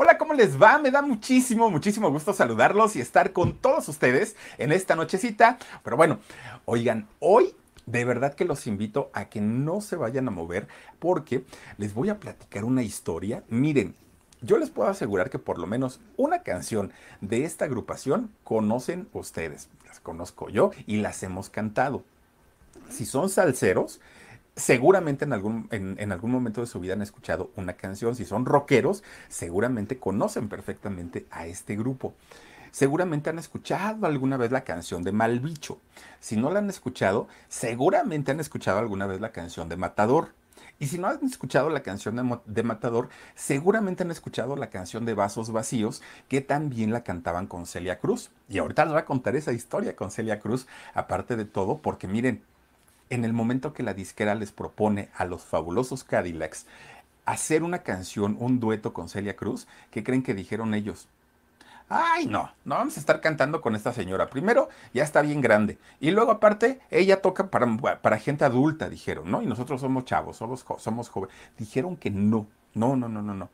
Hola, ¿cómo les va? Me da muchísimo, muchísimo gusto saludarlos y estar con todos ustedes en esta nochecita. Pero bueno, oigan, hoy de verdad que los invito a que no se vayan a mover porque les voy a platicar una historia. Miren, yo les puedo asegurar que por lo menos una canción de esta agrupación conocen ustedes. Las conozco yo y las hemos cantado. Si son salseros, seguramente en algún, en, algún momento de su vida han escuchado una canción. Si son rockeros, seguramente conocen perfectamente a este grupo. Seguramente han escuchado alguna vez la canción de Malbicho. Si no la han escuchado, seguramente han escuchado alguna vez la canción de Matador. Y si no han escuchado la canción de, de, Matador, seguramente han escuchado la canción de Vasos Vacíos, que también la cantaban con Celia Cruz. Y ahorita les voy a contar esa historia con Celia Cruz, aparte de todo, porque miren, en el momento que la disquera les propone a los fabulosos Cadillacs hacer una canción, un dueto con Celia Cruz, ¿qué creen que dijeron ellos? Ay, no, no vamos a estar cantando con esta señora. Primero, ya está bien grande. Y luego, aparte, ella toca para, para gente adulta, dijeron, ¿no? Y nosotros somos chavos, somos, somos jóvenes. Dijeron que no, no, no, no, no, no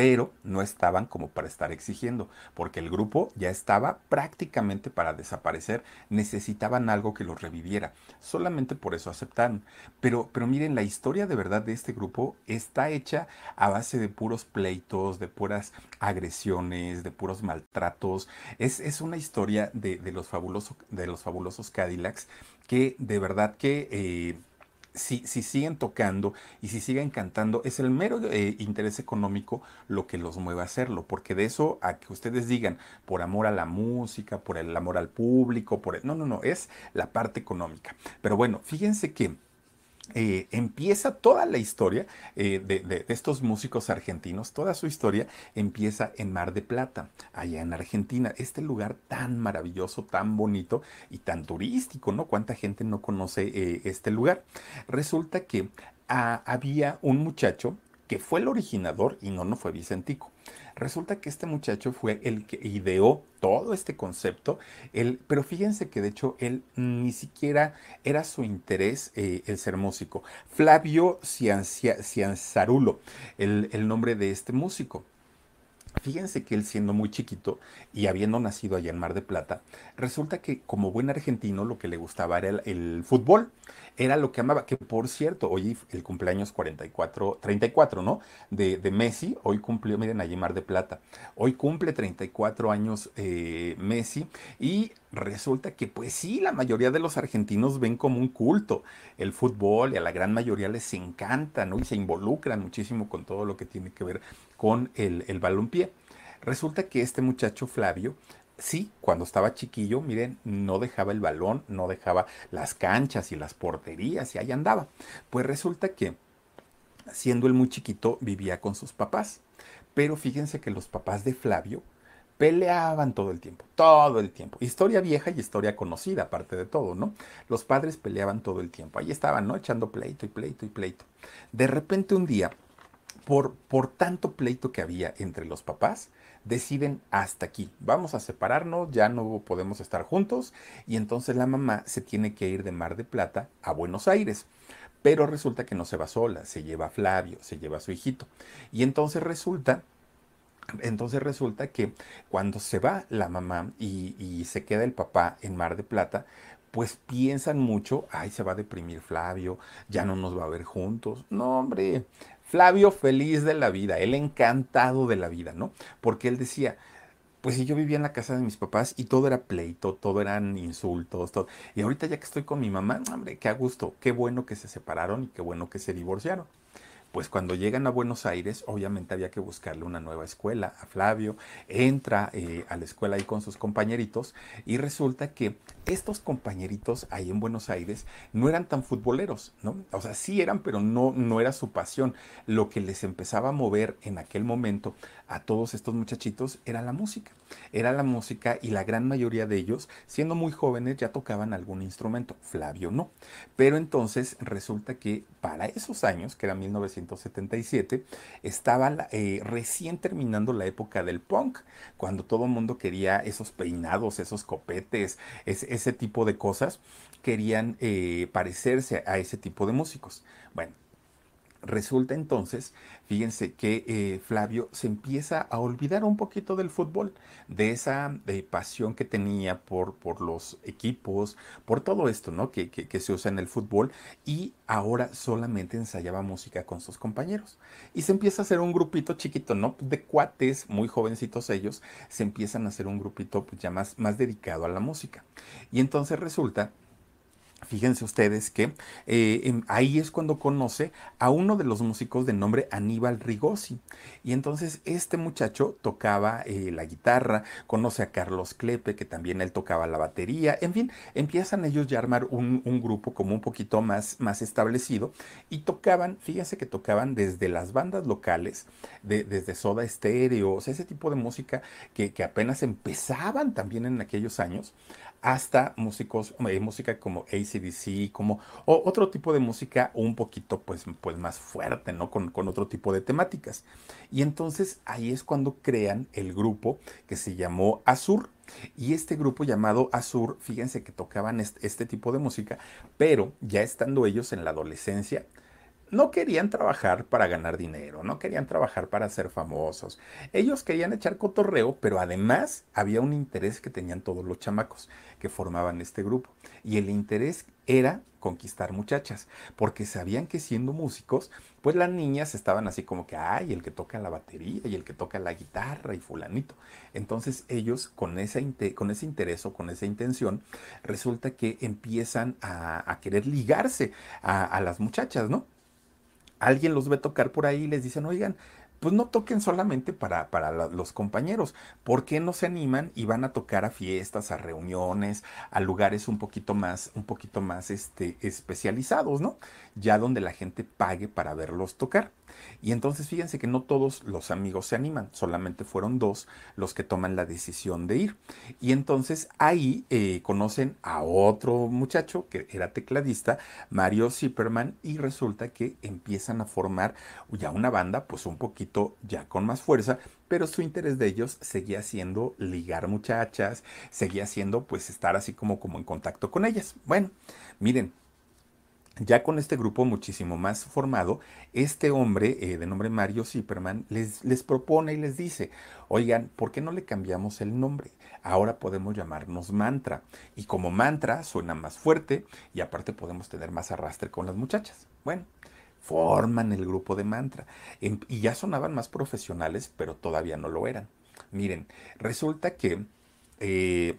pero no estaban como para estar exigiendo, porque el grupo ya estaba prácticamente para desaparecer, necesitaban algo que los reviviera, solamente por eso aceptaron. Pero, pero miren, la historia de verdad de este grupo está hecha a base de puros pleitos, de puras agresiones, de puros maltratos. Es, es una historia de, los fabulosos, de los fabulosos Cadillacs que de verdad que... Eh, si, siguen tocando y si siguen cantando, es el mero eh, interés económico lo que los mueve a hacerlo, porque de eso a que ustedes digan por amor a la música, por el amor al público, por no, no, no, es la parte económica. Pero bueno, fíjense que eh, empieza toda la historia eh, de, estos músicos argentinos, toda su historia empieza en Mar de Plata, allá en Argentina, este lugar tan maravilloso, tan bonito y tan turístico, ¿no? ¿Cuánta gente no conoce eh, este lugar? Resulta que ah, había un muchacho que fue el originador y no, no fue Vicentico. Resulta que este muchacho fue el que ideó todo este concepto, pero fíjense que de hecho él ni siquiera era su interés eh, el ser músico. Flavio Cianzarulo, el, el nombre de este músico. Fíjense que él siendo muy chiquito y habiendo nacido allá en Mar de Plata, resulta que como buen argentino lo que le gustaba era el, fútbol, era lo que amaba, que por cierto, hoy el cumpleaños 44, 34, ¿no? De, de Messi, hoy cumplió, miren, en Mar de Plata, hoy cumple 34 años eh, Messi y resulta que pues sí, la mayoría de los argentinos ven como un culto el fútbol y a la gran mayoría les encanta, ¿no? Y se involucran muchísimo con todo lo que tiene que ver con el, el balompié. Resulta que este muchacho Flavio, sí, cuando estaba chiquillo, miren, no dejaba el balón, no dejaba las canchas y las porterías y ahí andaba. Pues resulta que, siendo él muy chiquito, vivía con sus papás. Pero fíjense que los papás de Flavio peleaban todo el tiempo, todo el tiempo. Historia vieja y historia conocida, aparte de todo, ¿no? Los padres peleaban todo el tiempo. Ahí estaban, ¿no? Echando pleito y pleito y pleito. De repente un día, por, por tanto pleito que había entre los papás, deciden hasta aquí, vamos a separarnos, ya no podemos estar juntos y entonces la mamá se tiene que ir de Mar de Plata a Buenos Aires. Pero resulta que no se va sola, se lleva a Flavio, se lleva a su hijito. Y entonces resulta entonces resulta que cuando se va la mamá y, se queda el papá en Mar de Plata, pues piensan mucho, ay, se va a deprimir Flavio, ya no nos va a ver juntos. No, hombre, Flavio feliz de la vida, él encantado de la vida, ¿no? Porque él decía, pues si yo vivía en la casa de mis papás y todo era pleito, todo eran insultos, todo. Y ahorita ya que estoy con mi mamá, hombre, qué a gusto, qué bueno que se separaron y qué bueno que se divorciaron pues cuando llegan a Buenos Aires, obviamente había que buscarle una nueva escuela a Flavio, entra eh, a la escuela ahí con sus compañeritos y resulta que estos compañeritos ahí en Buenos Aires no eran tan futboleros, ¿no? O sea, sí eran, pero no, no era su pasión. Lo que les empezaba a mover en aquel momento a todos estos muchachitos era la música. Era la música y la gran mayoría de ellos, siendo muy jóvenes, ya tocaban algún instrumento. Flavio no. Pero entonces resulta que para esos años, que era 1977, estaba eh, recién terminando la época del punk, cuando todo el mundo quería esos peinados, esos copetes, ese, tipo de cosas, querían eh, parecerse a ese tipo de músicos. Bueno, Resulta entonces, fíjense que eh, Flavio se empieza a olvidar un poquito del fútbol, de esa pasión que tenía por, por, los equipos, por todo esto, ¿no? Que, que, se usa en el fútbol y ahora solamente ensayaba música con sus compañeros. Y se empieza a hacer un grupito chiquito, ¿no? De cuates, muy jovencitos ellos, se empiezan a hacer un grupito pues, ya más, más dedicado a la música. Y entonces resulta Fíjense ustedes que eh, ahí es cuando conoce a uno de los músicos de nombre Aníbal Rigosi. Y entonces este muchacho tocaba eh, la guitarra, conoce a Carlos Clepe, que también él tocaba la batería. En fin, empiezan ellos ya a armar un, grupo como un poquito más, más establecido. Y tocaban, fíjense que tocaban desde las bandas locales, desde Soda Stereo, o sea, ese tipo de música que, que apenas empezaban también en aquellos años hasta músicos, eh, música como ACDC, como otro tipo de música un poquito pues, pues más fuerte, ¿no? Con, con, otro tipo de temáticas. Y entonces ahí es cuando crean el grupo que se llamó Azur. Y este grupo llamado Azur, fíjense que tocaban este, este tipo de música, pero ya estando ellos en la adolescencia, no querían trabajar para ganar dinero, no querían trabajar para ser famosos. Ellos querían echar cotorreo, pero además había un interés que tenían todos los chamacos que formaban este grupo. Y el interés era conquistar muchachas, porque sabían que siendo músicos, pues las niñas estaban así como que, ay, el que toca la batería y el que toca la guitarra y fulanito. Entonces ellos con, esa con ese interés o con esa intención, resulta que empiezan a, querer ligarse a, a las muchachas, ¿no? Alguien los ve tocar por ahí y les dicen, oigan, pues no toquen solamente para, para los compañeros. ¿Por qué no se animan y van a tocar a fiestas, a reuniones, a lugares un poquito más, un poquito más este, especializados, ¿no? Ya donde la gente pague para verlos tocar. Y entonces fíjense que no todos los amigos se animan, solamente fueron dos los que toman la decisión de ir. Y entonces ahí eh, conocen a otro muchacho que era tecladista, Mario Zipperman, y resulta que empiezan a formar ya una banda, pues un poquito ya con más fuerza, pero su interés de ellos seguía siendo ligar muchachas, seguía siendo pues estar así como, como en contacto con ellas. Bueno, miren, ya con este grupo muchísimo más formado, este hombre eh, de nombre Mario Zipperman les, les propone y les dice, oigan, ¿por qué no le cambiamos el nombre? Ahora podemos llamarnos mantra. Y como mantra suena más fuerte y aparte podemos tener más arrastre con las muchachas. Bueno, forman el grupo de mantra. Em, y ya sonaban más profesionales, pero todavía no lo eran. Miren, resulta que... Eh,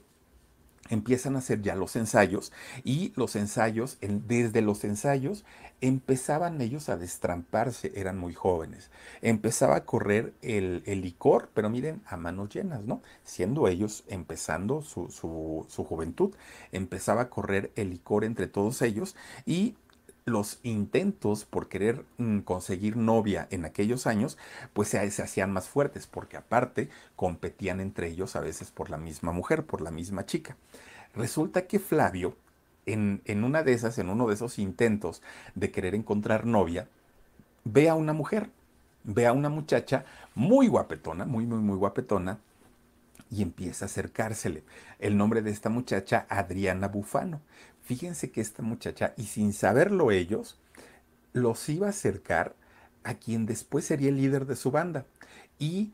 empiezan a hacer ya los ensayos y los ensayos, desde los ensayos empezaban ellos a destramparse, eran muy jóvenes. Empezaba a correr el, licor, pero miren, a manos llenas, ¿no? Siendo ellos empezando su, su juventud, empezaba a correr el licor entre todos ellos y los intentos por querer mm, conseguir novia en aquellos años, pues se, hacían más fuertes, porque aparte competían entre ellos a veces por la misma mujer, por la misma chica. Resulta que Flavio, en, en una de esas, en uno de esos intentos de querer encontrar novia, ve a una mujer, ve a una muchacha muy guapetona, muy, muy, muy guapetona, y empieza a acercársele. El nombre de esta muchacha, Adriana Bufano. Fíjense que esta muchacha, y sin saberlo ellos, los iba a acercar a quien después sería el líder de su banda. Y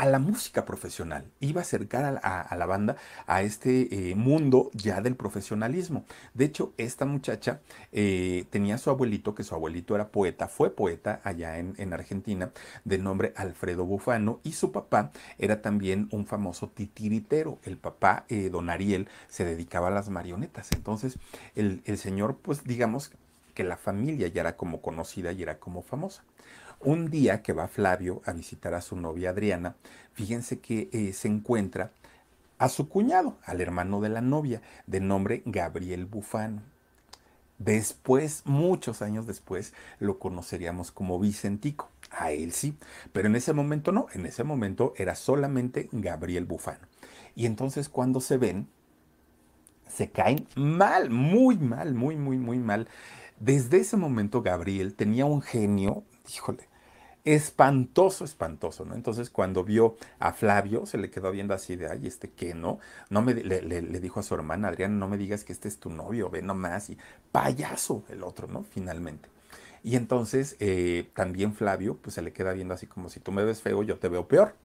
a la música profesional, iba a acercar a, la banda a este eh, mundo ya del profesionalismo. De hecho, esta muchacha eh, tenía su abuelito, que su abuelito era poeta, fue poeta allá en, Argentina, de nombre Alfredo Bufano, y su papá era también un famoso titiritero. El papá, eh, don Ariel, se dedicaba a las marionetas. Entonces, el, el señor, pues digamos que la familia ya era como conocida y era como famosa. Un día que va Flavio a visitar a su novia Adriana, fíjense que eh, se encuentra a su cuñado, al hermano de la novia, de nombre Gabriel Bufano. Después, muchos años después, lo conoceríamos como Vicentico. A él sí, pero en ese momento no, en ese momento era solamente Gabriel Bufano. Y entonces cuando se ven, se caen mal, muy mal, muy, muy, muy mal. Desde ese momento Gabriel tenía un genio, híjole, espantoso, espantoso, ¿no? Entonces cuando vio a Flavio, se le quedó viendo así de, ay, este qué, ¿no? no me, le, le, dijo a su hermana, Adriana, no me digas que este es tu novio, ve nomás, y payaso el otro, ¿no? Finalmente. Y entonces eh, también Flavio, pues se le queda viendo así como si tú me ves feo, yo te veo peor.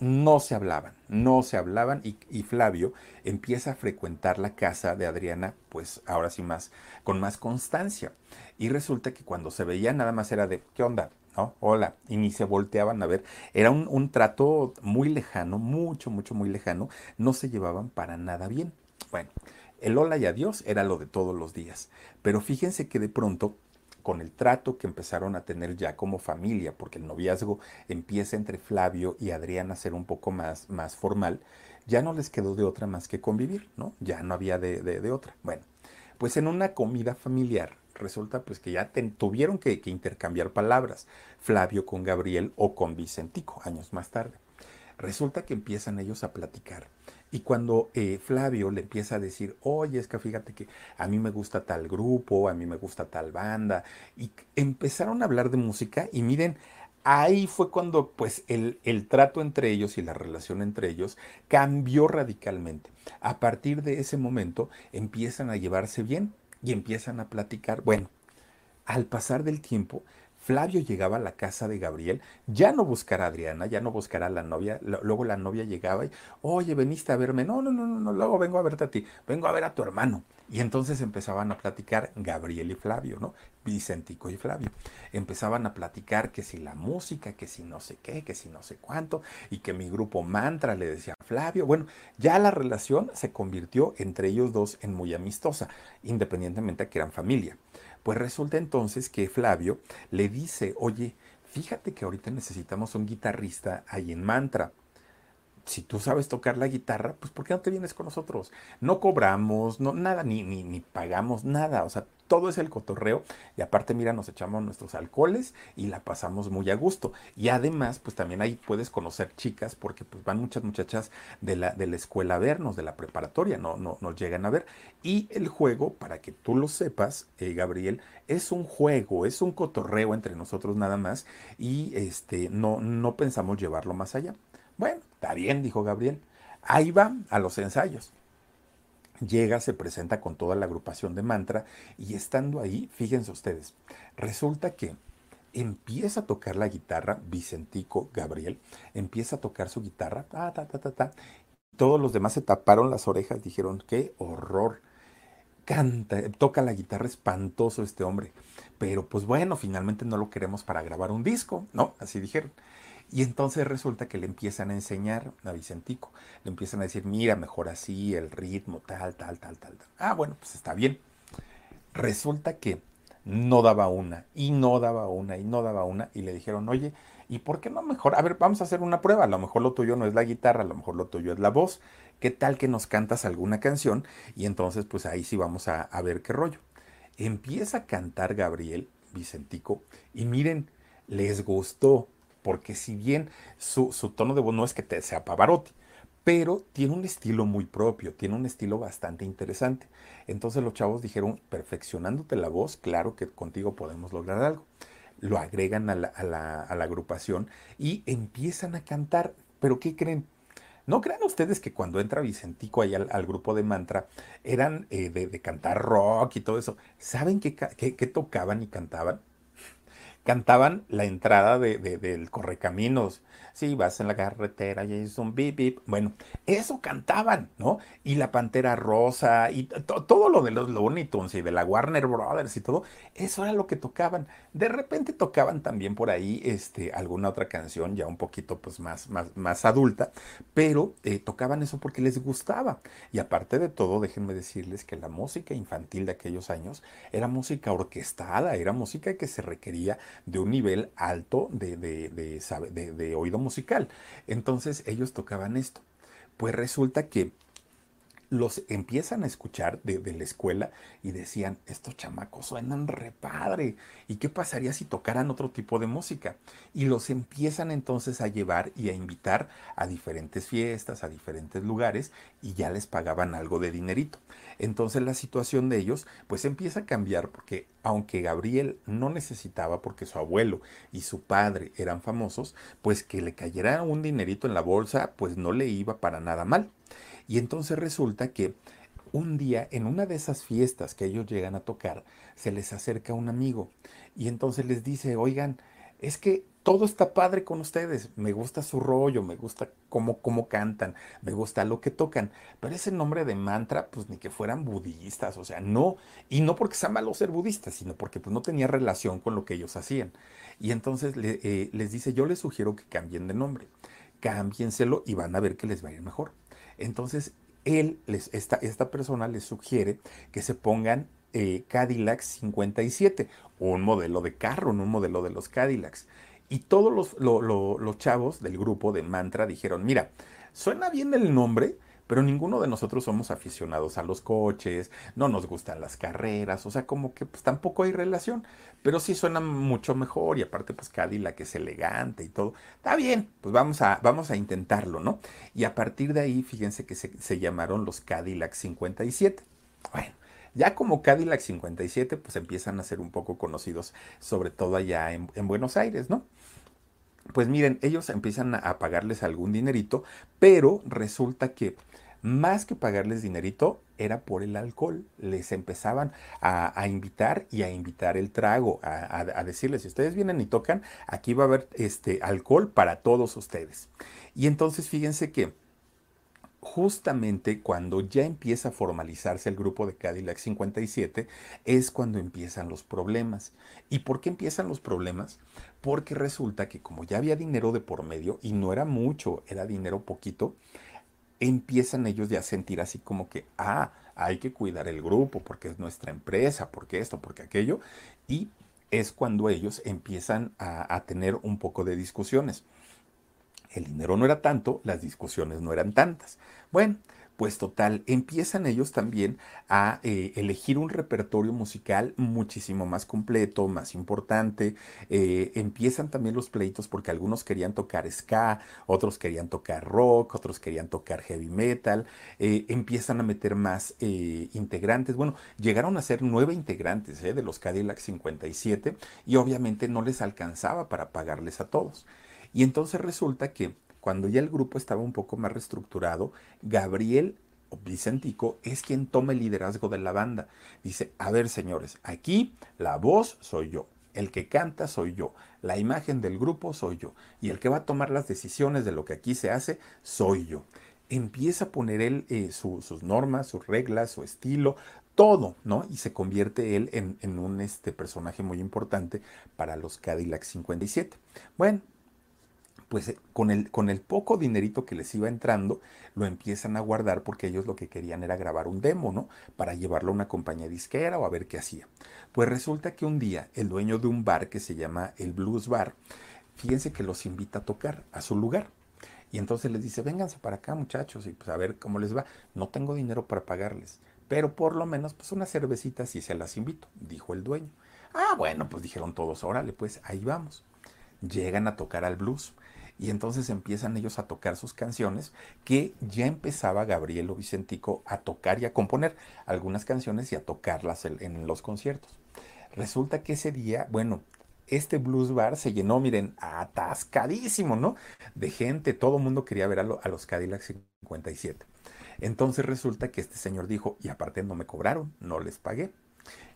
no se hablaban, no se hablaban y, Flavio empieza a frecuentar la casa de Adriana, pues ahora sí más, con más constancia. Y resulta que cuando se veía nada más era de, ¿qué onda? ¿No? Hola, y ni se volteaban a ver. Era un, un trato muy lejano, mucho, mucho, muy lejano. No se llevaban para nada bien. Bueno, el hola y adiós era lo de todos los días. Pero fíjense que de pronto con el trato que empezaron a tener ya como familia, porque el noviazgo empieza entre Flavio y Adriana a ser un poco más, más formal, ya no les quedó de otra más que convivir, ¿no? Ya no había de, de, otra. Bueno, pues en una comida familiar resulta pues que ya tuvieron que, que intercambiar palabras, Flavio con Gabriel o con Vicentico, años más tarde. Resulta que empiezan ellos a platicar y cuando eh, Flavio le empieza a decir, oye, es que fíjate que a mí me gusta tal grupo, a mí me gusta tal banda, y empezaron a hablar de música y miren, ahí fue cuando pues el, el, trato entre ellos y la relación entre ellos cambió radicalmente. A partir de ese momento empiezan a llevarse bien y empiezan a platicar. Bueno, al pasar del tiempo, Flavio llegaba a la casa de Gabriel, ya no buscará a Adriana, ya no buscará a la novia, luego la novia llegaba y, oye, veniste a verme, no, no, no, no, luego vengo a verte a ti, vengo a ver a tu hermano. Y entonces empezaban a platicar Gabriel y Flavio, ¿no? Vicentico y Flavio. Empezaban a platicar que si la música, que si no sé qué, que si no sé cuánto, y que mi grupo Mantra le decía a Flavio. Bueno, ya la relación se convirtió entre ellos dos en muy amistosa, independientemente de que eran familia. Pues resulta entonces que Flavio le dice, oye, fíjate que ahorita necesitamos un guitarrista ahí en Mantra. Si tú sabes tocar la guitarra, pues ¿por qué no te vienes con nosotros? No cobramos, no, nada, ni, ni, ni pagamos nada. O sea, todo es el cotorreo y aparte mira nos echamos nuestros alcoholes y la pasamos muy a gusto y además pues también ahí puedes conocer chicas porque pues van muchas muchachas de la, de la escuela a vernos de la preparatoria no, no nos llegan a ver y el juego para que tú lo sepas eh, Gabriel es un juego es un cotorreo entre nosotros nada más y este no no pensamos llevarlo más allá bueno está bien dijo Gabriel ahí va a los ensayos llega, se presenta con toda la agrupación de mantra y estando ahí, fíjense ustedes, resulta que empieza a tocar la guitarra, Vicentico Gabriel, empieza a tocar su guitarra, ta, ta, ta, ta, ta. Todos los demás se taparon las orejas, dijeron, qué horror. Canta, toca la guitarra espantoso este hombre. Pero pues bueno, finalmente no lo queremos para grabar un disco, ¿no? Así dijeron. Y entonces resulta que le empiezan a enseñar a Vicentico, le empiezan a decir, mira, mejor así, el ritmo, tal, tal, tal, tal. tal. Ah, bueno, pues está bien. Resulta que no daba una, y no daba una, y no daba una, y le dijeron, oye, ¿y por qué no mejor? A ver, vamos a hacer una prueba, a lo mejor lo tuyo no es la guitarra, a lo mejor lo tuyo es la voz. ¿Qué tal que nos cantas alguna canción? Y entonces, pues ahí sí vamos a, a ver qué rollo. Empieza a cantar Gabriel Vicentico, y miren, les gustó porque si bien su, tono de voz no es que te sea Pavarotti, pero tiene un estilo muy propio, tiene un estilo bastante interesante. Entonces los chavos dijeron, perfeccionándote la voz, claro que contigo podemos lograr algo. Lo agregan a la, agrupación y empiezan a cantar. Pero ¿qué creen? No crean ustedes que cuando entra Vicentico ahí al, grupo de mantra eran eh, de, cantar rock y todo eso. ¿Saben qué tocaban y cantaban? Cantaban la entrada de, del Correcaminos. Si vas en la carretera y es un bip bip. Bueno, eso cantaban, ¿no? Y la Pantera Rosa y todo lo de los Looney Tunes y de la Warner Brothers y todo, eso era lo que tocaban. De repente tocaban también por ahí este, alguna otra canción ya un poquito pues más, más, más adulta, pero eh, tocaban eso porque les gustaba. Y aparte de todo, déjenme decirles que la música infantil de aquellos años era música orquestada, era música que se requería de un nivel alto de, de, de, oído musical. Entonces ellos tocaban esto. Pues resulta que los empiezan a escuchar de, la escuela y decían, estos chamacos suenan re padre. ¿Y qué pasaría si tocaran otro tipo de música? Y los empiezan entonces a llevar y a invitar a diferentes fiestas, a diferentes lugares y ya les pagaban algo de dinerito. Entonces la situación de ellos pues empieza a cambiar porque aunque Gabriel no necesitaba porque su abuelo y su padre eran famosos, pues que le cayera un dinerito en la bolsa pues no le iba para nada mal. Y entonces resulta que un día en una de esas fiestas que ellos llegan a tocar, se les acerca un amigo y entonces les dice, oigan, es que todo está padre con ustedes, me gusta su rollo, me gusta cómo, cómo cantan, me gusta lo que tocan, pero ese nombre de mantra, pues ni que fueran budistas, o sea, no, y no porque sea malo ser budista, sino porque pues no tenía relación con lo que ellos hacían. Y entonces eh, les dice, yo les sugiero que cambien de nombre, cámbienselo y van a ver que les va a ir mejor. Entonces, él, les, esta, esta persona les sugiere que se pongan eh, Cadillac 57, un modelo de carro, un modelo de los Cadillacs. Y todos los, los chavos del grupo de Mantra dijeron, mira, suena bien el nombre, pero ninguno de nosotros somos aficionados a los coches, no nos gustan las carreras, o sea, como que pues tampoco hay relación, pero sí suena mucho mejor y aparte pues Cadillac es elegante y todo. Está bien, pues vamos a, vamos a intentarlo, ¿no? Y a partir de ahí, fíjense que se, llamaron los Cadillac 57. Bueno. Ya como Cadillac 57, pues empiezan a ser un poco conocidos, sobre todo allá en, en Buenos Aires, ¿no? Pues miren, ellos empiezan a pagarles algún dinerito, pero resulta que más que pagarles dinerito, era por el alcohol. Les empezaban a, invitar y a invitar el trago, a, decirles, si ustedes vienen y tocan, aquí va a haber este alcohol para todos ustedes. Y entonces fíjense que justamente cuando ya empieza a formalizarse el grupo de Cadillac 57, es cuando empiezan los problemas. ¿Y por qué empiezan los problemas? Porque resulta que como ya había dinero de por medio, y no era mucho, era dinero poquito, empiezan ellos ya a sentir así como que, ah, hay que cuidar el grupo porque es nuestra empresa, porque esto, porque aquello, y es cuando ellos empiezan a, a tener un poco de discusiones. El dinero no era tanto, las discusiones no eran tantas. Bueno, pues total, empiezan ellos también a eh, elegir un repertorio musical muchísimo más completo, más importante. Eh, empiezan también los pleitos porque algunos querían tocar ska, otros querían tocar rock, otros querían tocar heavy metal. Eh, empiezan a meter más integrantes. Bueno, llegaron a ser nueve integrantes de los Cadillac 57 y obviamente no les alcanzaba para pagarles a todos. Y entonces resulta que cuando ya el grupo estaba un poco más reestructurado, Gabriel Vicentico es quien toma el liderazgo de la banda. Dice, a ver señores, aquí la voz soy yo, el que canta soy yo, la imagen del grupo soy yo, y el que va a tomar las decisiones de lo que aquí se hace soy yo. Empieza a poner él eh, sus normas, sus reglas, su estilo, todo, ¿no? Y se convierte él en, en un este, personaje muy importante para los Cadillac 57. Bueno, pues eh, con el, con el poco dinerito que les iba entrando, lo empiezan a guardar porque ellos lo que querían era grabar un demo, ¿no? Para llevarlo a una compañía disquera o a ver qué hacía. Pues resulta que un día el dueño de un bar que se llama el Blues Bar, fíjense que los invita a tocar a su lugar. Y entonces les dice, vénganse para acá muchachos y pues a ver cómo les va. No tengo dinero para pagarles, pero por lo menos pues una cervecita sí se las invito, dijo el dueño. Ah, bueno, pues dijeron todos, órale, pues ahí vamos llegan a tocar al blues. Y entonces empiezan ellos a tocar sus canciones que ya empezaba Gabriel o Vicentico a tocar y a componer algunas canciones y a tocarlas en los conciertos. Resulta que ese día, bueno, este blues bar se llenó, miren, atascadísimo, ¿no? De gente, todo el mundo quería ver a, a los Cadillac 57. Entonces resulta que este señor dijo, y aparte no me cobraron, no les pagué.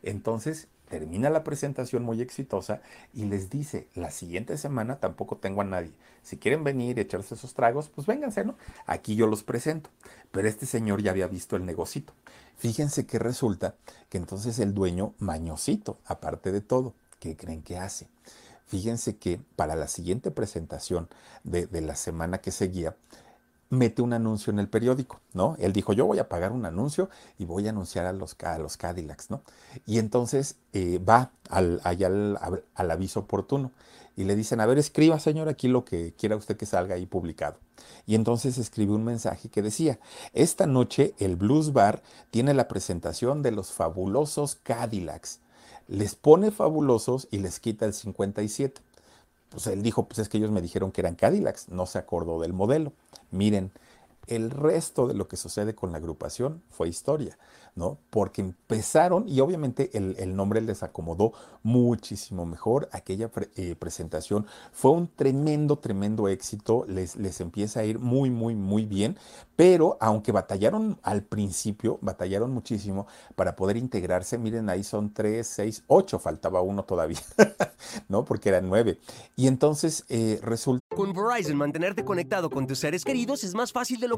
Entonces termina la presentación muy exitosa y les dice, la siguiente semana tampoco tengo a nadie. Si quieren venir y echarse esos tragos, pues vénganse, ¿no? Aquí yo los presento. Pero este señor ya había visto el negocito. Fíjense que resulta que entonces el dueño, mañosito, aparte de todo, ¿qué creen que hace? Fíjense que para la siguiente presentación de, de la semana que seguía, mete un anuncio en el periódico, ¿no? Él dijo, yo voy a pagar un anuncio y voy a anunciar a los, a los Cadillacs, ¿no? Y entonces eh, va al, allá al, al, aviso oportuno y le dicen, a ver, escriba, señor, aquí lo que quiera usted que salga ahí publicado. Y entonces escribe un mensaje que decía, esta noche el Blues Bar tiene la presentación de los fabulosos Cadillacs. Les pone fabulosos y les quita el 57 pues él dijo, pues es que ellos me dijeron que eran Cadillacs, no se acordó del modelo. Miren, el resto de lo que sucede con la agrupación fue historia. ¿no? Porque empezaron y obviamente el, nombre les acomodó muchísimo mejor. Aquella eh, presentación fue un tremendo, tremendo éxito. Les, les empieza a ir muy, muy, muy bien. Pero aunque batallaron al principio, batallaron muchísimo para poder integrarse. Miren, ahí son tres, seis, ocho, faltaba uno todavía, ¿no? Porque eran nueve. Y entonces eh, resulta... Con Verizon, mantenerte conectado con tus seres queridos es más fácil de lo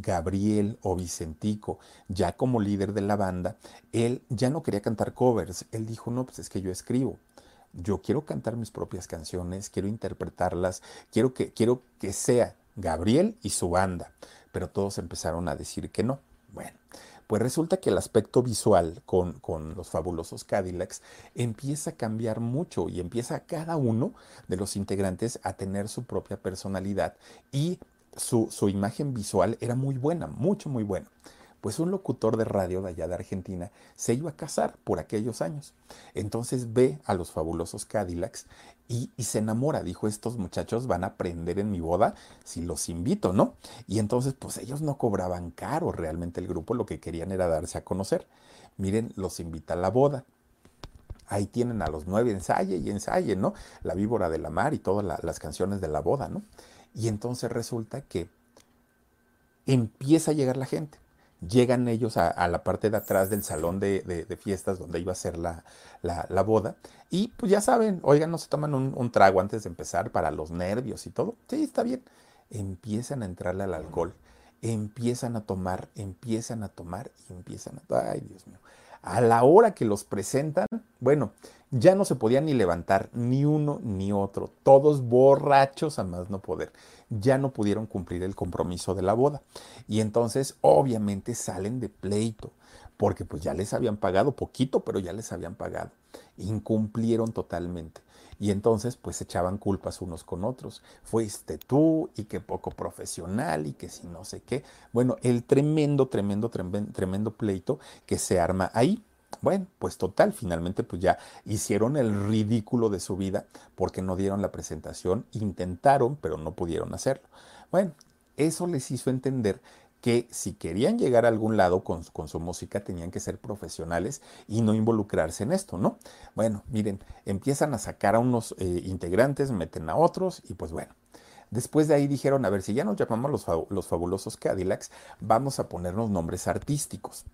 Gabriel o Vicentico, ya como líder de la banda, él ya no quería cantar covers. Él dijo, no, pues es que yo escribo. Yo quiero cantar mis propias canciones, quiero interpretarlas, quiero que, quiero que sea Gabriel y su banda. Pero todos empezaron a decir que no. Bueno, pues resulta que el aspecto visual con, con, los fabulosos Cadillacs empieza a cambiar mucho y empieza cada uno de los integrantes a tener su propia personalidad y su, imagen visual era muy buena, mucho, muy buena. Pues un locutor de radio de allá de Argentina se iba a casar por aquellos años. Entonces ve a los fabulosos Cadillacs y, se enamora. Dijo, estos muchachos van a aprender en mi boda si los invito, ¿no? Y entonces, pues ellos no cobraban caro realmente el grupo, lo que querían era darse a conocer. Miren, los invita a la boda. Ahí tienen a los nueve, ensaye y ensaye, ¿no? La víbora de la mar y todas las canciones de la boda, ¿no? Y entonces resulta que empieza a llegar la gente. Llegan ellos a, la parte de atrás del salón de, fiestas donde iba a ser la, boda. Y pues ya saben, oigan, no se toman un, trago antes de empezar para los nervios y todo. Sí, está bien. Empiezan a entrarle al alcohol. Empiezan a tomar, empiezan a tomar y empiezan a... Ay, Dios mío. A la hora que los presentan, bueno, ya no se podían ni levantar ni uno ni otro, todos borrachos a más no poder. Ya no pudieron cumplir el compromiso de la boda. Y entonces obviamente salen de pleito, porque pues ya les habían pagado poquito, pero ya les habían pagado. Incumplieron totalmente. Y entonces pues echaban culpas unos con otros. Fuiste tú y que poco profesional y que si no sé qué. Bueno, el tremendo, tremendo, tremendo, tremendo pleito que se arma ahí. Bueno, pues total, finalmente pues ya hicieron el ridículo de su vida porque no dieron la presentación, intentaron, pero no pudieron hacerlo. Bueno, eso les hizo entender que si querían llegar a algún lado con, su música tenían que ser profesionales y no involucrarse en esto, ¿no? Bueno, miren, empiezan a sacar a unos eh, integrantes, meten a otros y pues bueno. Después de ahí dijeron, a ver, si ya nos llamamos los, los fabulosos Cadillacs, vamos a ponernos nombres artísticos.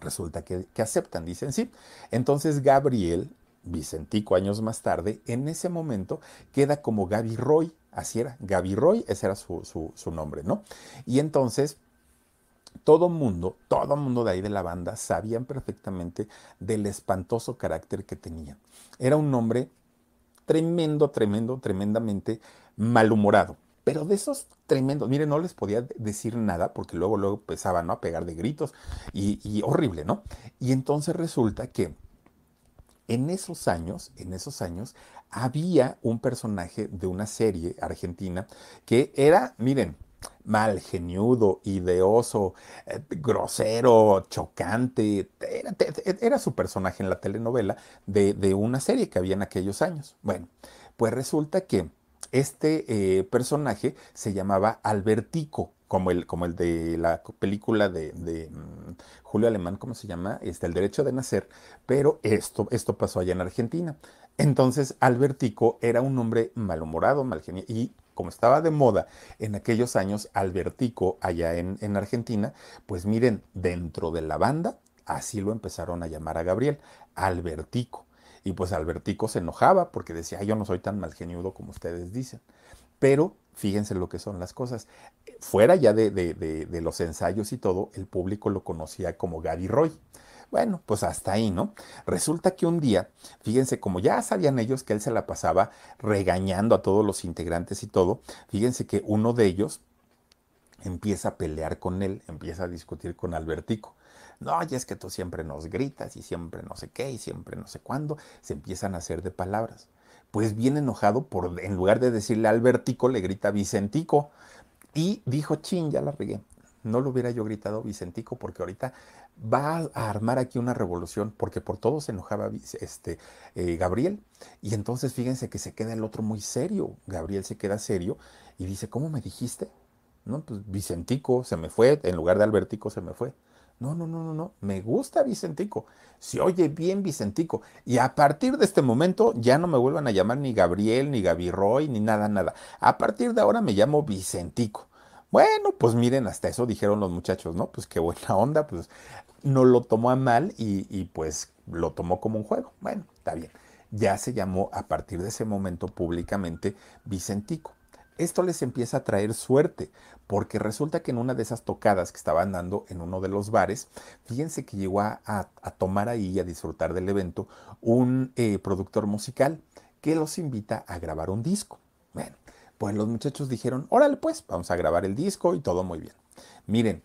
Resulta que, que aceptan, dicen sí. Entonces Gabriel, Vicentico años más tarde, en ese momento queda como Gaby Roy, así era, Gaby Roy, ese era su, su, nombre, ¿no? Y entonces todo mundo, todo mundo de ahí de la banda sabían perfectamente del espantoso carácter que tenía. Era un hombre tremendo, tremendo, tremendamente malhumorado, pero de esos tremendos, miren, no les podía decir nada porque luego, luego empezaba, ¿no? A pegar de gritos y horrible, ¿no? Y entonces resulta que en esos años, en esos años, había un personaje de una serie argentina que era, miren, mal geniudo, ideoso, eh, grosero, chocante. Era, su personaje en la telenovela de, una serie que había en aquellos años. Bueno, pues resulta que este eh, personaje se llamaba Albertico, como el, como el de la película de, mm, Julio Alemán, ¿cómo se llama? Este, el derecho de nacer, pero esto, esto pasó allá en Argentina. Entonces, Albertico era un hombre malhumorado, mal y como estaba de moda en aquellos años Albertico allá en, en, Argentina, pues miren, dentro de la banda, así lo empezaron a llamar a Gabriel, Albertico. Y pues Albertico se enojaba porque decía, yo no soy tan malgeniudo como ustedes dicen. Pero fíjense lo que son las cosas. Fuera ya de, de, de los ensayos y todo, el público lo conocía como Gary Roy. Bueno, pues hasta ahí, ¿no? Resulta que un día, fíjense, como ya sabían ellos que él se la pasaba regañando a todos los integrantes y todo, fíjense que uno de ellos empieza a pelear con él, empieza a discutir con Albertico. No, y es que tú siempre nos gritas y siempre no sé qué y siempre no sé cuándo, se empiezan a hacer de palabras. Pues bien enojado, por, en lugar de decirle Albertico, le grita Vicentico. Y dijo, chin, ya la regué. No lo hubiera yo gritado Vicentico porque ahorita va a armar aquí una revolución, porque por todo se enojaba este, eh, Gabriel. Y entonces fíjense que se queda el otro muy serio. Gabriel se queda serio y dice, ¿cómo me dijiste? No, pues Vicentico se me fue, en lugar de Albertico se me fue. No, no, no, no, no, me gusta Vicentico. Se oye bien Vicentico. Y a partir de este momento ya no me vuelvan a llamar ni Gabriel, ni Roy ni nada, nada. A partir de ahora me llamo Vicentico. Bueno, pues miren, hasta eso dijeron los muchachos, ¿no? Pues qué buena onda, pues no lo tomó a mal y, pues lo tomó como un juego. Bueno, está bien. Ya se llamó a partir de ese momento públicamente Vicentico. Esto les empieza a traer suerte, porque resulta que en una de esas tocadas que estaban dando en uno de los bares, fíjense que llegó a, tomar ahí y a disfrutar del evento un eh, productor musical que los invita a grabar un disco. Bueno, pues los muchachos dijeron, órale pues, vamos a grabar el disco y todo muy bien. Miren,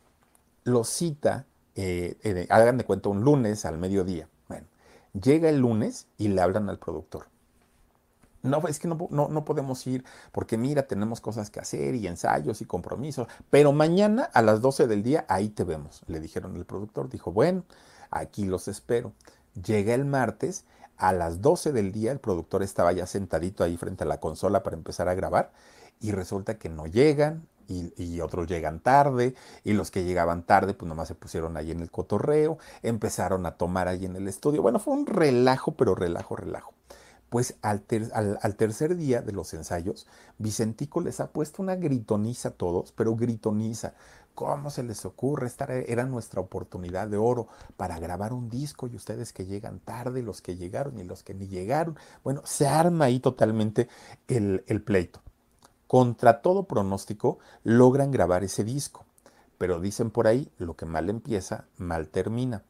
lo cita eh, hagan de cuenta un lunes al mediodía. Bueno, llega el lunes y le hablan al productor. No, es que no, no, podemos ir porque mira, tenemos cosas que hacer y ensayos y compromisos, pero mañana a las 12 del día ahí te vemos, le dijeron el productor. Dijo, bueno, aquí los espero. Llega el martes, a las 12 del día el productor estaba ya sentadito ahí frente a la consola para empezar a grabar y resulta que no llegan, y, otros llegan tarde, y los que llegaban tarde, pues nomás se pusieron ahí en el cotorreo, empezaron a tomar ahí en el estudio. Bueno, fue un relajo, pero relajo, relajo. Pues al, tercer día de los ensayos, Vicentico les ha puesto una gritoniza a todos, pero gritoniza. ¿Cómo se les ocurre? Esta era nuestra oportunidad de oro para grabar un disco y ustedes que llegan tarde, los que llegaron y los que ni llegaron. Bueno, se arma ahí totalmente el pleito contra todo pronóstico, logran grabar ese disco. Pero dicen por ahí, lo que mal empieza, mal termina.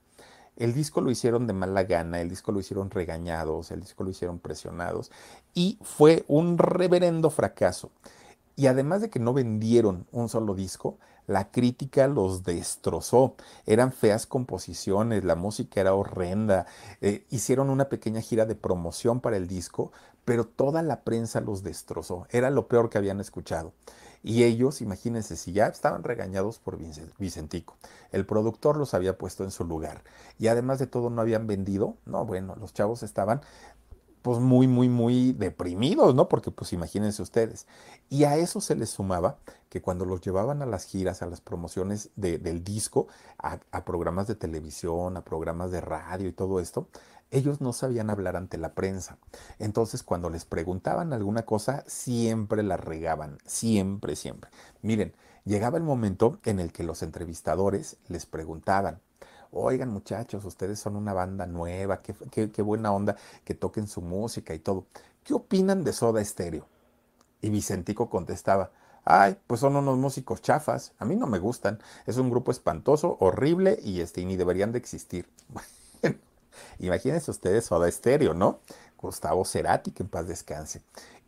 El disco lo hicieron de mala gana, el disco lo hicieron regañados, el disco lo hicieron presionados y fue un reverendo fracaso. Y además de que no vendieron un solo disco, la crítica los destrozó. Eran feas composiciones, la música era horrenda. Eh, hicieron una pequeña gira de promoción para el disco, pero toda la prensa los destrozó. Era lo peor que habían escuchado. Y ellos, imagínense, si ya estaban regañados por Vicentico, el productor los había puesto en su lugar y además de todo no habían vendido, no, bueno, los chavos estaban pues muy, muy, muy deprimidos, ¿no? Porque pues imagínense ustedes. Y a eso se les sumaba que cuando los llevaban a las giras, a las promociones del disco, a programas de televisión, a programas de radio y todo esto, ellos no sabían hablar ante la prensa. Entonces, cuando les preguntaban alguna cosa, siempre la regaban, siempre, siempre. Miren, llegaba el momento en el que los entrevistadores les preguntaban, oigan muchachos, ustedes son una banda nueva, qué, buena onda que toquen su música y todo. ¿Qué opinan de Soda Stereo? Y Vicentico contestaba, ay, pues son unos músicos chafas, a mí no me gustan, es un grupo espantoso, horrible y, este, ni deberían de existir. Imagínense ustedes Soda Stereo, ¿no? Gustavo Cerati, que en paz descanse.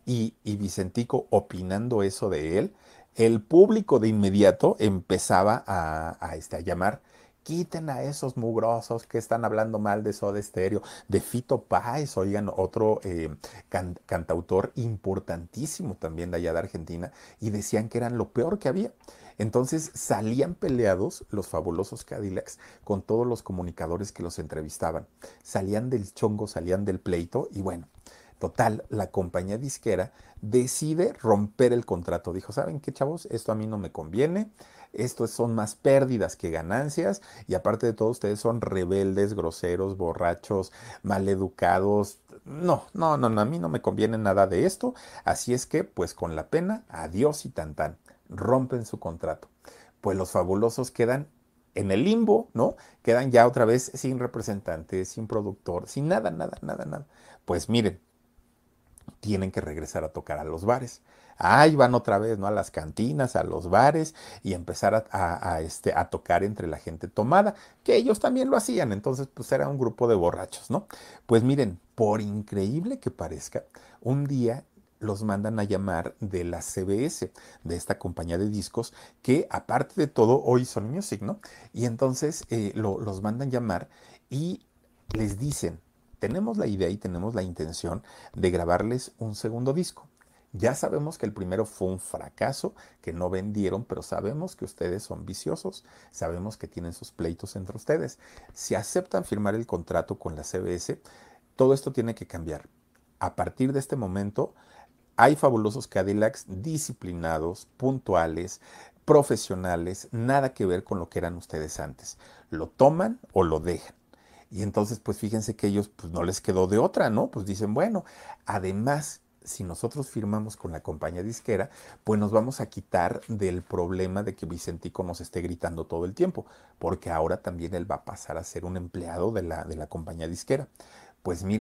y, Vicentico opinando eso de él, el público de inmediato empezaba a, este, a llamar quiten a esos mugrosos que están hablando mal de Soda Stereo, de Fito Páez, oigan, otro eh, cantautor importantísimo también de allá de Argentina, y decían que eran lo peor que había. Entonces salían peleados los fabulosos Cadillacs con todos los comunicadores que los entrevistaban. Salían del chongo, salían del pleito y bueno, total, la compañía disquera decide romper el contrato. Dijo, ¿saben qué chavos? Esto a mí no me conviene. Esto son más pérdidas que ganancias y aparte de todo ustedes son rebeldes, groseros, borrachos, maleducados. No, no, no, no, a mí no me conviene nada de esto. Así es que, pues con la pena, adiós y tan tan rompen su contrato. Pues los fabulosos quedan en el limbo, ¿no? Quedan ya otra vez sin representante, sin productor, sin nada, nada, nada, nada. Pues miren, tienen que regresar a tocar a los bares. Ahí van otra vez, ¿no? A las cantinas, a los bares y empezar a, este, a tocar entre la gente tomada, que ellos también lo hacían, entonces pues era un grupo de borrachos, ¿no? Pues miren, por increíble que parezca, un día los mandan a llamar de la CBS, de esta compañía de discos, que aparte de todo, hoy son Music, ¿no? Y entonces eh, los mandan llamar y les dicen, tenemos la idea y tenemos la intención de grabarles un segundo disco. Ya sabemos que el primero fue un fracaso, que no vendieron, pero sabemos que ustedes son viciosos, sabemos que tienen sus pleitos entre ustedes. Si aceptan firmar el contrato con la CBS, todo esto tiene que cambiar. A partir de este momento, hay fabulosos Cadillacs disciplinados, puntuales, profesionales, nada que ver con lo que eran ustedes antes. Lo toman o lo dejan. Y entonces, pues fíjense que ellos pues, no les quedó de otra, ¿no? Pues dicen, bueno, además, si nosotros firmamos con la compañía disquera, pues nos vamos a quitar del problema de que Vicentico nos esté gritando todo el tiempo, porque ahora también él va a pasar a ser un empleado de la, de la compañía disquera. Pues mira.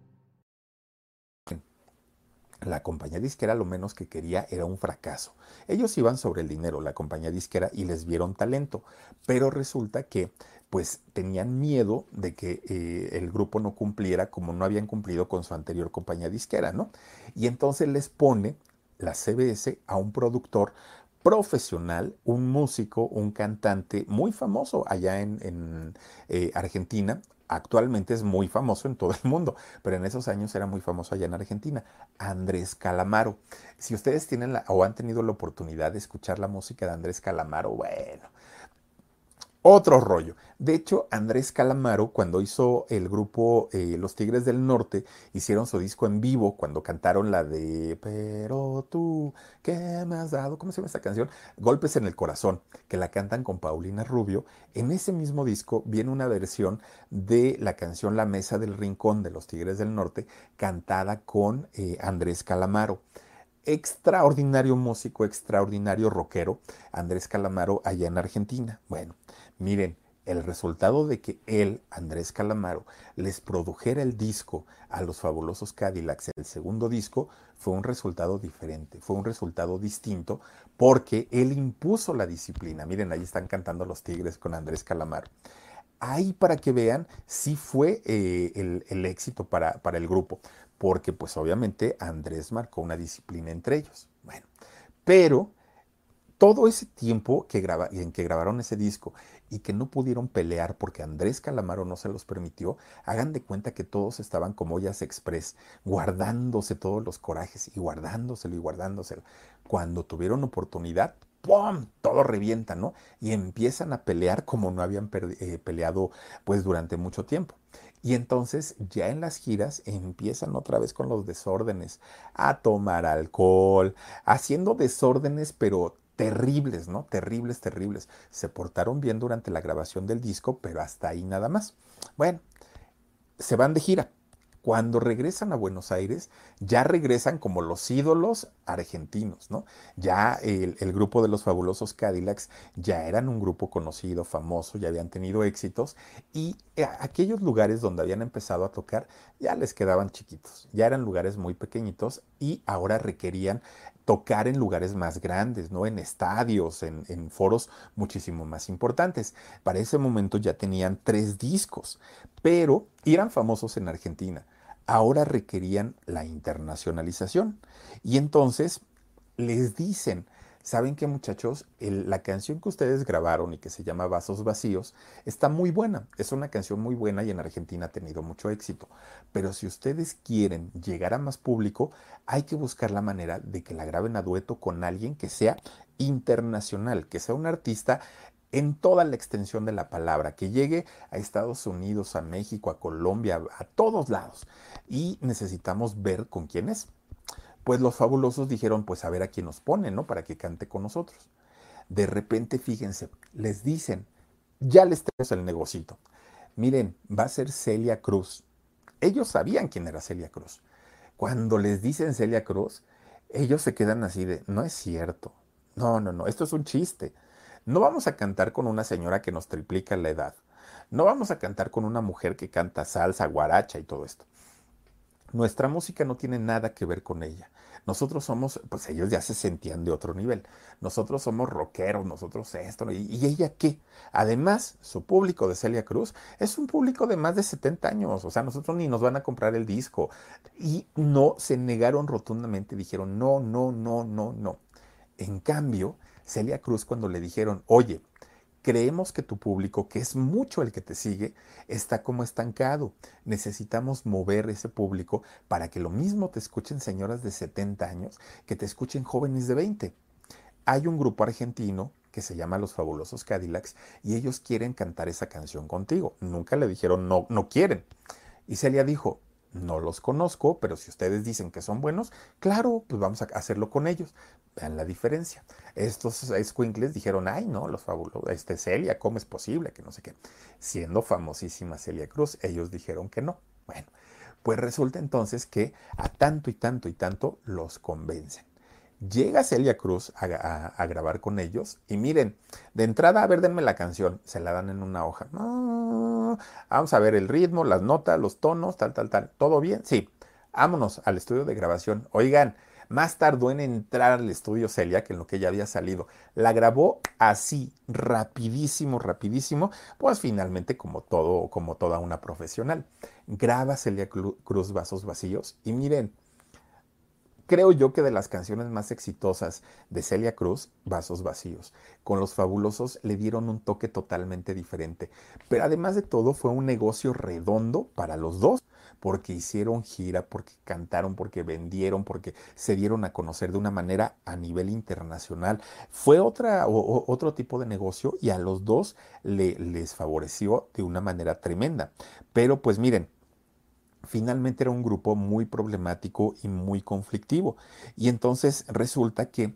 La compañía disquera lo menos que quería era un fracaso. Ellos iban sobre el dinero, la compañía disquera, y les vieron talento, pero resulta que pues tenían miedo de que eh, el grupo no cumpliera como no habían cumplido con su anterior compañía disquera, ¿no? Y entonces les pone la CBS a un productor profesional, un músico, un cantante muy famoso allá en, eh, Argentina, actualmente es muy famoso en todo el mundo, pero en esos años era muy famoso allá en Argentina, Andrés Calamaro. Si ustedes tienen la, o han tenido la oportunidad de escuchar la música de Andrés Calamaro, bueno, otro rollo. De hecho, Andrés Calamaro, cuando hizo el grupo eh, Los Tigres del Norte, hicieron su disco en vivo cuando cantaron la de Pero tú, ¿qué me has dado? ¿Cómo se llama esta canción? Golpes en el Corazón, que la cantan con Paulina Rubio. En ese mismo disco viene una versión de la canción La Mesa del Rincón de Los Tigres del Norte, cantada con eh, Andrés Calamaro extraordinario músico, extraordinario rockero, Andrés Calamaro, allá en Argentina. Bueno, Miren, el resultado de que él, Andrés Calamaro, les produjera el disco a los fabulosos Cadillacs, el segundo disco, fue un resultado diferente, fue un resultado distinto porque él impuso la disciplina. Miren, ahí están cantando los Tigres con Andrés Calamaro. Ahí para que vean, sí fue eh, el, éxito para, para el grupo, porque pues obviamente Andrés marcó una disciplina entre ellos. Bueno, pero todo ese tiempo que graba, en que grabaron ese disco y que no pudieron pelear porque Andrés Calamaro no se los permitió, hagan de cuenta que todos estaban como ollas express, guardándose todos los corajes y guardándoselo y guardándoselo. Cuando tuvieron oportunidad, ¡pum! Todo revienta, ¿no? Y empiezan a pelear como no habían eh, peleado pues durante mucho tiempo. Y entonces ya en las giras empiezan otra vez con los desórdenes, a tomar alcohol, haciendo desórdenes pero terribles, ¿no? Terribles, terribles. Se portaron bien durante la grabación del disco, pero hasta ahí nada más. Bueno, se van de gira. Cuando regresan a Buenos Aires, ya regresan como los ídolos argentinos, ¿no? Ya el, grupo de los fabulosos Cadillacs ya eran un grupo conocido, famoso, ya habían tenido éxitos y aquellos lugares donde habían empezado a tocar ya les quedaban chiquitos, ya eran lugares muy pequeñitos y ahora requerían tocar en lugares más grandes, ¿no? En estadios, en, en, foros muchísimo más importantes. Para ese momento ya tenían tres discos, pero eran famosos en Argentina ahora requerían la internacionalización. Y entonces les dicen, ¿saben qué muchachos? la canción que ustedes grabaron y que se llama Vasos Vacíos está muy buena, es una canción muy buena y en Argentina ha tenido mucho éxito. Pero si ustedes quieren llegar a más público, hay que buscar la manera de que la graben a dueto con alguien que sea internacional, que sea un artista en toda la extensión de la palabra, que llegue a Estados Unidos, a México, a Colombia, a todos lados. Y necesitamos ver con quién es. Pues los fabulosos dijeron, pues a ver a quién nos pone, ¿no? Para que cante con nosotros. De repente, fíjense, les dicen, ya les tenemos el negocito. Miren, va a ser Celia Cruz. Ellos sabían quién era Celia Cruz. Cuando les dicen Celia Cruz, ellos se quedan así de, no es cierto. No, no, no, esto es un chiste. No vamos a cantar con una señora que nos triplica la edad. No vamos a cantar con una mujer que canta salsa, guaracha y todo esto. Nuestra música no tiene nada que ver con ella. Nosotros somos, pues ellos ya se sentían de otro nivel. Nosotros somos rockeros, nosotros esto. ¿Y, ella qué? Además, su público de Celia Cruz es un público de más de 70 años. O sea, nosotros ni nos van a comprar el disco. Y no se negaron rotundamente. Dijeron, no, no, no, no, no. En cambio, Celia Cruz cuando le dijeron, oye, creemos que tu público, que es mucho el que te sigue, está como estancado. Necesitamos mover ese público para que lo mismo te escuchen señoras de 70 años que te escuchen jóvenes de 20. Hay un grupo argentino que se llama Los Fabulosos Cadillacs y ellos quieren cantar esa canción contigo. Nunca le dijeron no, no quieren. Y Celia dijo, no los conozco, pero si ustedes dicen que son buenos, claro, pues vamos a hacerlo con ellos. Vean la diferencia. Estos squinkles dijeron, ay, no, los fabulosos, este Celia, ¿cómo es posible? Que no sé qué. Siendo famosísima Celia Cruz, ellos dijeron que no. Bueno, pues resulta entonces que a tanto y tanto y tanto los convencen. Llega Celia Cruz a, grabar con ellos y miren, de entrada, a ver, denme la canción, se la dan en una hoja. vamos a ver el ritmo, las notas, los tonos, tal, tal, tal. ¿Todo bien? Sí. Vámonos al estudio de grabación. Oigan, más tardó en entrar al estudio Celia que en lo que ya había salido. La grabó así, rapidísimo, rapidísimo, pues finalmente como todo, como toda una profesional. Graba Celia Cruz Vasos Vacíos y miren, creo yo que de las canciones más exitosas de Celia Cruz, Vasos Vacíos, con los fabulosos le dieron un toque totalmente diferente. Pero además de todo fue un negocio redondo para los dos, porque hicieron gira, porque cantaron, porque vendieron, porque se dieron a conocer de una manera a nivel internacional. Fue otra, otro tipo de negocio y a los dos le, les favoreció de una manera tremenda. Pero pues miren, finalmente era un grupo muy problemático y muy conflictivo. Y entonces resulta que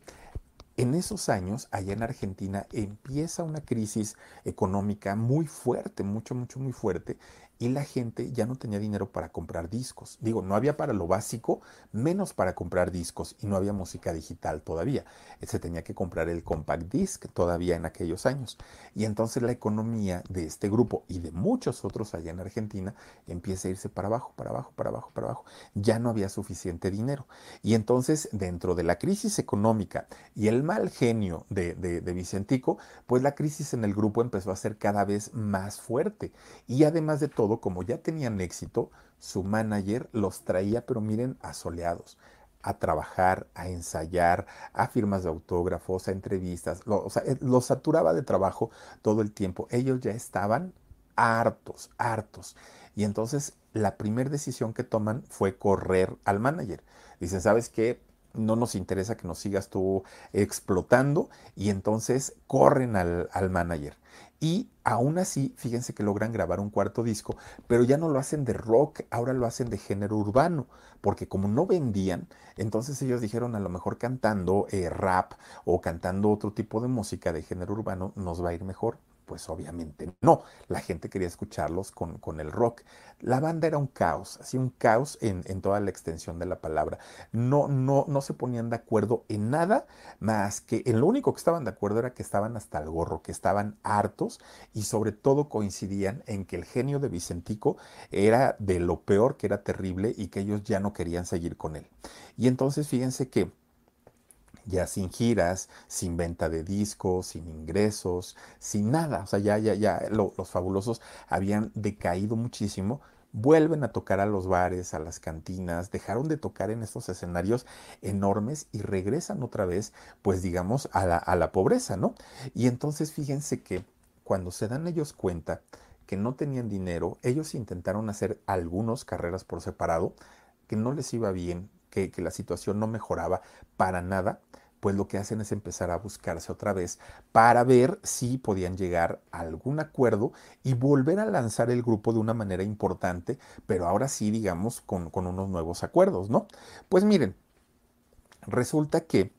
en esos años, allá en Argentina, empieza una crisis económica muy fuerte, mucho, mucho, muy fuerte, y la gente ya no tenía dinero para comprar discos. Digo, no había para lo básico, menos para comprar discos y no había música digital todavía. Se tenía que comprar el compact disc todavía en aquellos años. Y entonces la economía de este grupo y de muchos otros allá en Argentina empieza a irse para abajo, para abajo, para abajo, para abajo. Ya no había suficiente dinero. Y entonces dentro de la crisis económica y el mal genio de, de, Vicentico, pues la crisis en el grupo empezó a ser cada vez más fuerte. Y además de todo, como ya tenían éxito, su manager los traía, pero miren, asoleados a trabajar, a ensayar, a firmas de autógrafos, a entrevistas, o sea, eh, los saturaba de trabajo todo el tiempo. Ellos ya estaban hartos, hartos. Y entonces la primera decisión que toman fue correr al manager. Dicen, ¿sabes qué? No nos interesa que nos sigas tú explotando y entonces corren al, al manager. Y aún así, fíjense que logran grabar un cuarto disco, pero ya no lo hacen de rock, ahora lo hacen de género urbano, porque como no vendían, entonces ellos dijeron a lo mejor cantando eh, rap o cantando otro tipo de música de género urbano nos va a ir mejor. Pues obviamente no. La gente quería escucharlos con, con el rock. La banda era un caos, así un caos en, en, toda la extensión de la palabra. No, no, no se ponían de acuerdo en nada más que en lo único que estaban de acuerdo era que estaban hasta el gorro, que estaban hartos y sobre todo coincidían en que el genio de Vicentico era de lo peor, que era terrible y que ellos ya no querían seguir con él. Y entonces fíjense que ya sin giras, sin venta de discos, sin ingresos, sin nada. O sea, ya, ya, ya los fabulosos habían decaído muchísimo. Vuelven a tocar a los bares, a las cantinas, dejaron de tocar en estos escenarios enormes y regresan otra vez, pues digamos, a la, a la pobreza, ¿no? Y entonces fíjense que cuando se dan ellos cuenta que no tenían dinero, ellos intentaron hacer algunas carreras por separado, que no les iba bien, que, la situación no mejoraba para nada, pues lo que hacen es empezar a buscarse otra vez para ver si podían llegar a algún acuerdo y volver a lanzar el grupo de una manera importante, pero ahora sí, digamos, con, unos nuevos acuerdos, ¿no? Pues miren, resulta que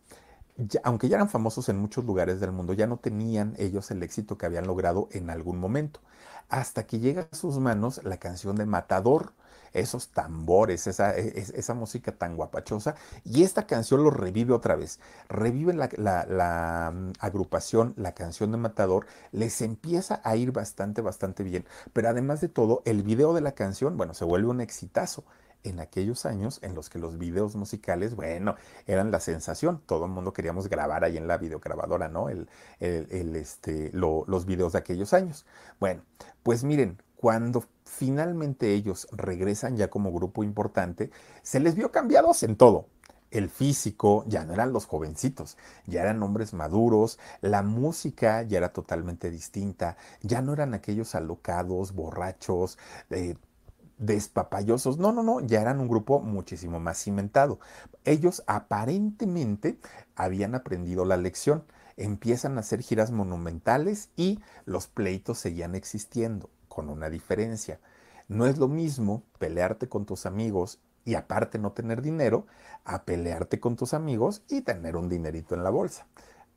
aunque ya eran famosos en muchos lugares del mundo, ya no tenían ellos el éxito que habían logrado en algún momento, hasta que llega a sus manos la canción de Matador, esos tambores, esa, e, esa, música tan guapachosa. Y esta canción lo revive otra vez. Revive la, la, mm, agrupación, la canción de Matador, les empieza a ir bastante, bastante bien. Pero además de todo, el video de la canción, bueno, se vuelve un exitazo en aquellos años en los que los videos musicales, bueno, eran la sensación. Todo el mundo queríamos grabar ahí en la videograbadora, ¿no? El, el, este, los videos de aquellos años. Bueno, pues miren, cuando finalmente ellos regresan ya como grupo importante, se les vio cambiados en todo. El físico, ya no eran los jovencitos, ya eran hombres maduros, la música ya era totalmente distinta, ya no eran aquellos alocados, borrachos, eh, despapayosos, no, no, no, ya eran un grupo muchísimo más cimentado. Ellos aparentemente habían aprendido la lección, empiezan a hacer giras monumentales y los pleitos seguían existiendo con una diferencia. No es lo mismo pelearte con tus amigos y aparte no tener dinero a pelearte con tus amigos y tener un dinerito en la bolsa.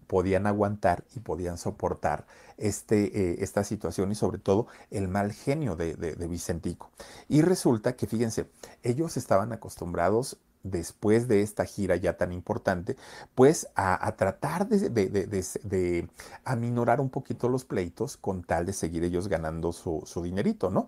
Podían aguantar y podían soportar este, eh, esta situación y sobre todo el mal genio de, Vicentico. Y resulta que, fíjense, ellos estaban acostumbrados después de esta gira ya tan importante, pues a, tratar de, de, aminorar un poquito los pleitos con tal de seguir ellos ganando su, su dinerito, ¿no?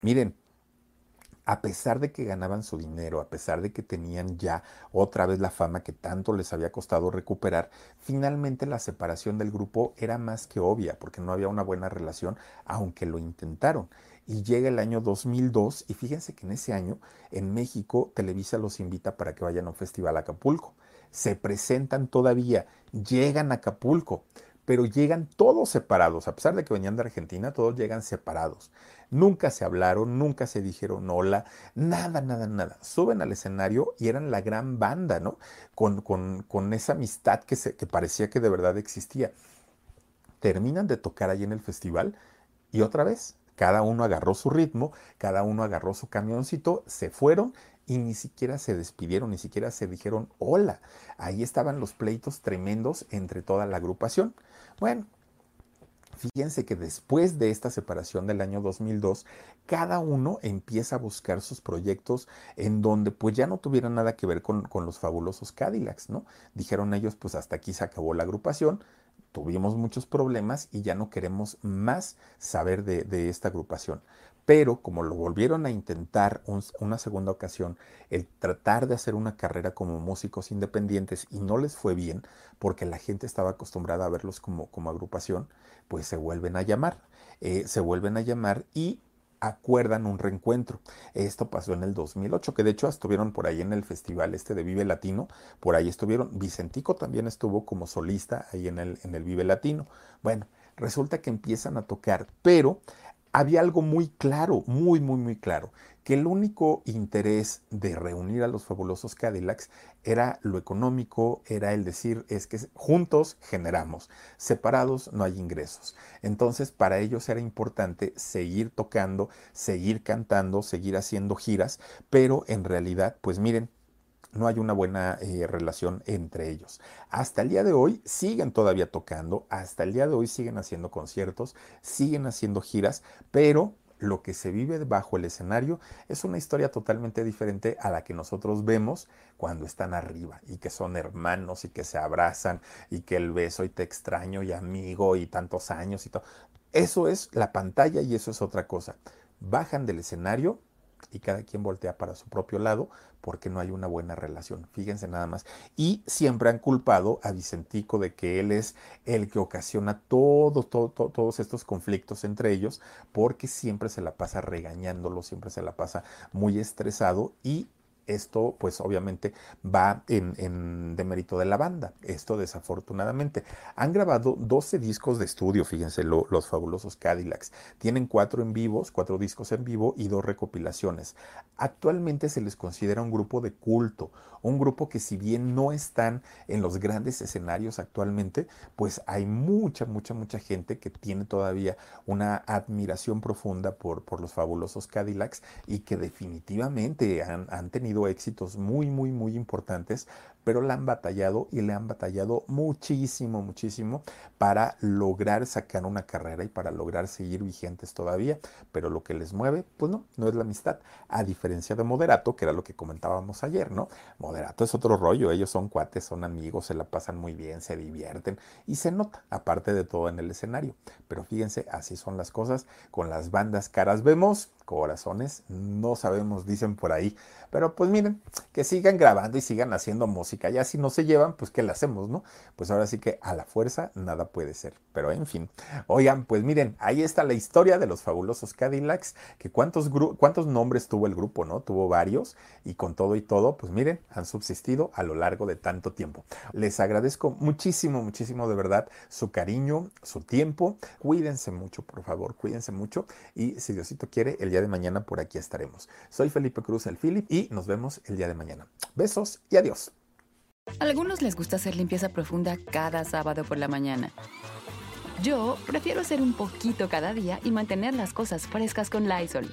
Miren, a pesar de que ganaban su dinero, a pesar de que tenían ya otra vez la fama que tanto les había costado recuperar, finalmente la separación del grupo era más que obvia, porque no había una buena relación, aunque lo intentaron. Y llega el año 2002 y fíjense que en ese año en México Televisa los invita para que vayan a un festival a Acapulco. Se presentan todavía, llegan a Acapulco, pero llegan todos separados, a pesar de que venían de Argentina, todos llegan separados. Nunca se hablaron, nunca se dijeron hola, nada, nada, nada. Suben al escenario y eran la gran banda, ¿no? Con, con, esa amistad que, se, que parecía que de verdad existía. Terminan de tocar ahí en el festival y otra vez, cada uno agarró su ritmo, cada uno agarró su camioncito, se fueron y ni siquiera se despidieron, ni siquiera se dijeron hola. Ahí estaban los pleitos tremendos entre toda la agrupación. Bueno, Fíjense que después de esta separación del año 2002, cada uno empieza a buscar sus proyectos en donde pues ya no tuvieran nada que ver con, los fabulosos Cadillacs, ¿no? Dijeron ellos, pues hasta aquí se acabó la agrupación, tuvimos muchos problemas y ya no queremos más saber de esta agrupación pero como lo volvieron a intentar una segunda ocasión, el tratar de hacer una carrera como músicos independientes y no les fue bien, porque la gente estaba acostumbrada a verlos como, como agrupación, pues se vuelven a llamar, eh, se vuelven a llamar y acuerdan un reencuentro. Esto pasó en el 2008, que de hecho estuvieron por ahí en el festival este de Vive Latino, por ahí estuvieron, Vicentico también estuvo como solista ahí en el, en el Vive Latino. Bueno, resulta que empiezan a tocar, pero había algo muy claro, muy, muy, muy claro, que el único interés de reunir a los fabulosos Cadillacs era lo económico, era el decir, es que juntos generamos, separados no hay ingresos. Entonces, para ellos era importante seguir tocando, seguir cantando, seguir haciendo giras, pero en realidad, pues miren, no hay una buena eh, relación entre ellos. Hasta el día de hoy siguen todavía tocando, hasta el día de hoy siguen haciendo conciertos, siguen haciendo giras, pero lo que se vive bajo el escenario es una historia totalmente diferente a la que nosotros vemos cuando están arriba y que son hermanos y que se abrazan y que el beso y te extraño y amigo y tantos años y todo. Eso es la pantalla y eso es otra cosa. Bajan del escenario y cada quien voltea para su propio lado porque no hay una buena relación. Fíjense nada más. Y siempre han culpado a Vicentico de que él es el que ocasiona todo, todo, todos estos conflictos entre ellos porque siempre se la pasa regañándolo, siempre se la pasa muy estresado y esto pues obviamente va en, en demérito de la banda, esto desafortunadamente. Han grabado 12 discos de estudio, fíjense, los fabulosos Cadillacs. Tienen cuatro en vivos, cuatro discos en vivo y dos recopilaciones. Actualmente se les considera un grupo de culto, un grupo que si bien no están en los grandes escenarios actualmente, pues hay mucha, mucha, mucha gente que tiene todavía una admiración profunda por, por los fabulosos Cadillacs y que definitivamente han, han tenido éxitos muy, muy, muy importantes, pero la han batallado y le han batallado muchísimo, muchísimo para lograr sacar una carrera y para lograr seguir vigentes todavía. Pero lo que les mueve, pues no, no es la amistad. A diferencia de Moderato, que era lo que comentábamos ayer, ¿no? Moderato es otro rollo, ellos son cuates, son amigos, se la pasan muy bien, se divierten y se nota, aparte de todo en el escenario. Pero fíjense, así son las cosas. Con las bandas caras vemos, corazones, no sabemos, dicen por ahí. Pero pues miren, que sigan grabando y sigan haciendo música. Ya si no se llevan, pues ¿qué le hacemos, no? Pues ahora sí que a la fuerza nada puede ser. Pero en fin, oigan, pues miren, ahí está la historia de los fabulosos Cadillacs, que cuántos, cuántos nombres tuvo el grupo, ¿no? Tuvo varios y con todo y todo, pues miren, han subsistido a lo largo de tanto tiempo. Les agradezco muchísimo, muchísimo de verdad su cariño, su tiempo. Cuídense mucho, por favor, cuídense mucho y si Diosito quiere, el de mañana por aquí estaremos. Soy Felipe Cruz, el Philip, y nos vemos el día de mañana. Besos y adiós. A algunos les gusta hacer limpieza profunda cada sábado por la mañana. Yo prefiero hacer un poquito cada día y mantener las cosas frescas con Lysol.